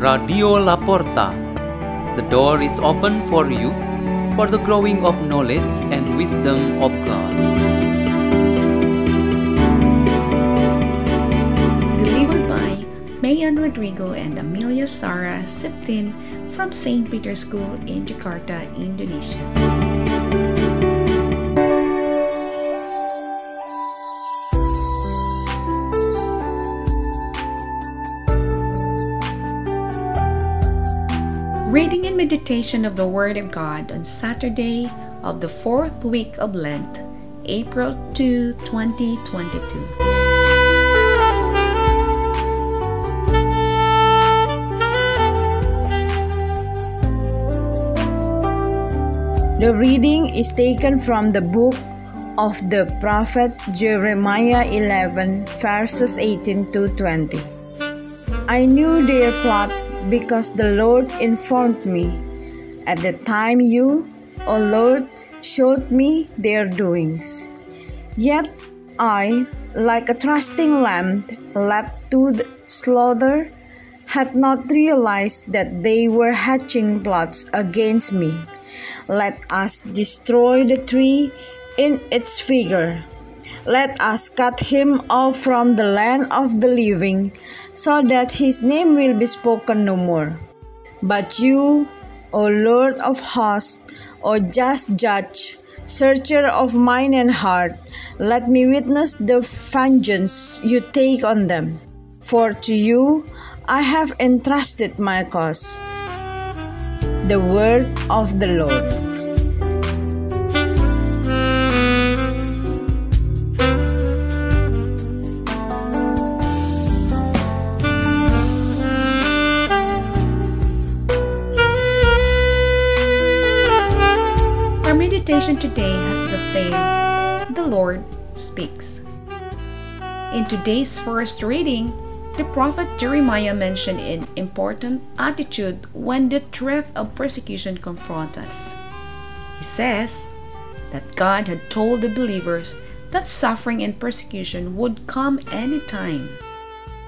Radio La Porta. The door is open for you for the growing of knowledge and wisdom of God. Delivered by May Ann Rodrigo and Amelia Sara Septin from St. Peter's School in Jakarta, Indonesia. Meditation of the Word of God on Saturday of the fourth week of Lent, April 2, 2022. The reading is taken from the book of the prophet Jeremiah 11, verses 18 to 20. I knew their plot because the Lord informed me. At the time you, O Lord, showed me their doings. Yet I, like a trusting lamb led to the slaughter, had not realized that they were hatching plots against me. Let us destroy the tree in its figure. Let us cut him off from the land of the living, so that his name will be spoken no more. But you, O Lord of hosts, O just judge, searcher of mind and heart, let me witness the vengeance you take on them. For to you I have entrusted my cause. The word of the Lord. Today has the theme The Lord Speaks. In today's first reading, the prophet Jeremiah mentioned an important attitude when the threat of persecution confronts us. He says that God had told the believers that suffering and persecution would come anytime.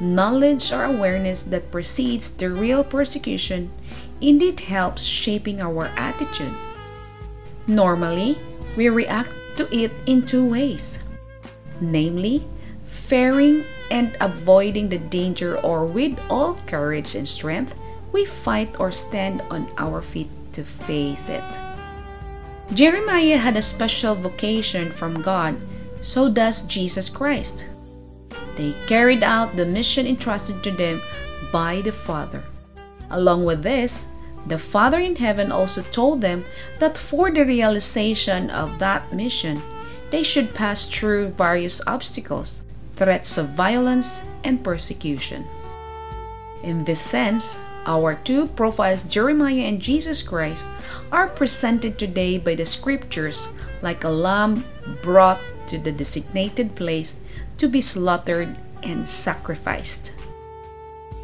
Knowledge or awareness that precedes the real persecution indeed helps shaping our attitude. Normally, we react to it in two ways namely, fearing and avoiding the danger, or with all courage and strength, we fight or stand on our feet to face it. Jeremiah had a special vocation from God, so does Jesus Christ. They carried out the mission entrusted to them by the Father. Along with this, the Father in heaven also told them that for the realization of that mission, they should pass through various obstacles, threats of violence, and persecution. In this sense, our two profiles, Jeremiah and Jesus Christ, are presented today by the scriptures like a lamb brought to the designated place to be slaughtered and sacrificed.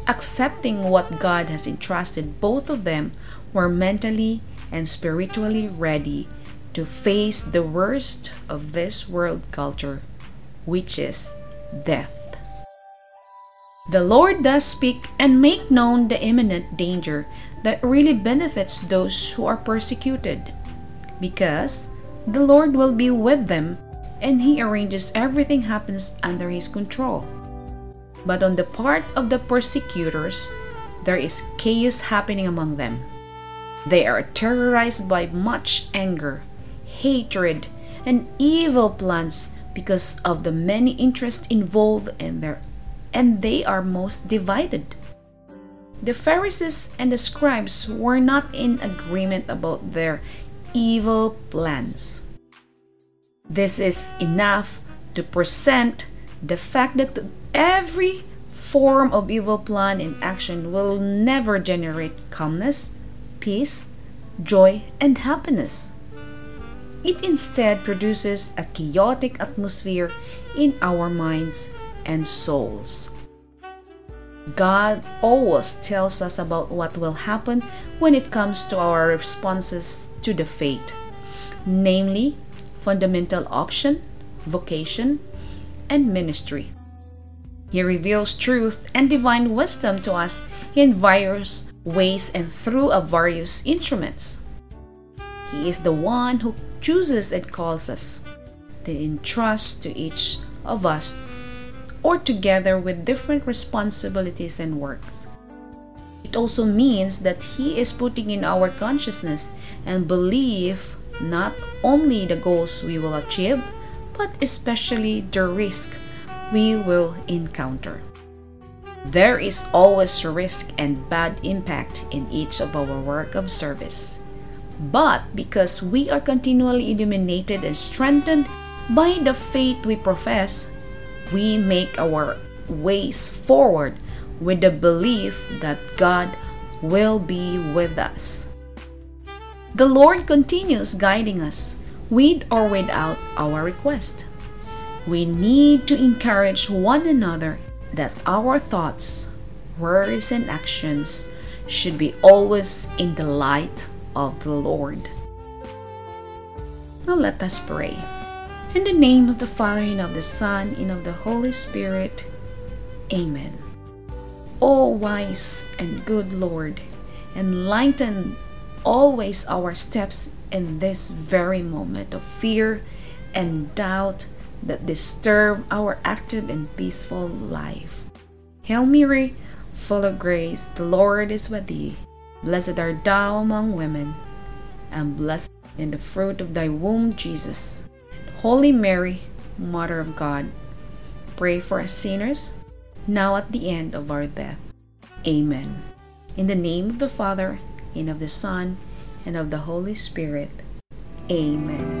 Accepting what God has entrusted, both of them were mentally and spiritually ready to face the worst of this world culture, which is death. The Lord does speak and make known the imminent danger that really benefits those who are persecuted, because the Lord will be with them and He arranges everything happens under His control. But on the part of the persecutors, there is chaos happening among them. They are terrorized by much anger, hatred, and evil plans because of the many interests involved in their and they are most divided. The Pharisees and the scribes were not in agreement about their evil plans. This is enough to present the fact that every form of evil plan and action will never generate calmness, peace, joy, and happiness. It instead produces a chaotic atmosphere in our minds and souls. God always tells us about what will happen when it comes to our responses to the faith, namely fundamental option, vocation, and ministry. He reveals truth and divine wisdom to us in various ways and through various instruments. He is the one who chooses and calls us, then entrusts to each of us or together with different responsibilities and works. It also means that He is putting in our consciousness and belief not only the goals we will achieve, but especially the risk we will encounter. There is always risk and bad impact in each of our work of service. But because we are continually illuminated and strengthened by the faith we profess, we make our ways forward with the belief that God will be with us. The Lord continues guiding us with or without our request. We need to encourage one another that our thoughts, words, and actions should be always in the light of the Lord. Now let us pray. In the name of the Father, and of the Son, and of the Holy Spirit. Amen. O wise and good Lord, enlighten always our steps in this very moment of fear and doubt that disturb our active and peaceful life. Hail Mary, full of grace, the Lord is with thee. Blessed art thou among women, and blessed in the fruit of thy womb, Jesus. Holy Mary, Mother of God, pray for us sinners, now at the end of our death. Amen. In the name of the Father, and of the Son, and of the Holy Spirit. Amen.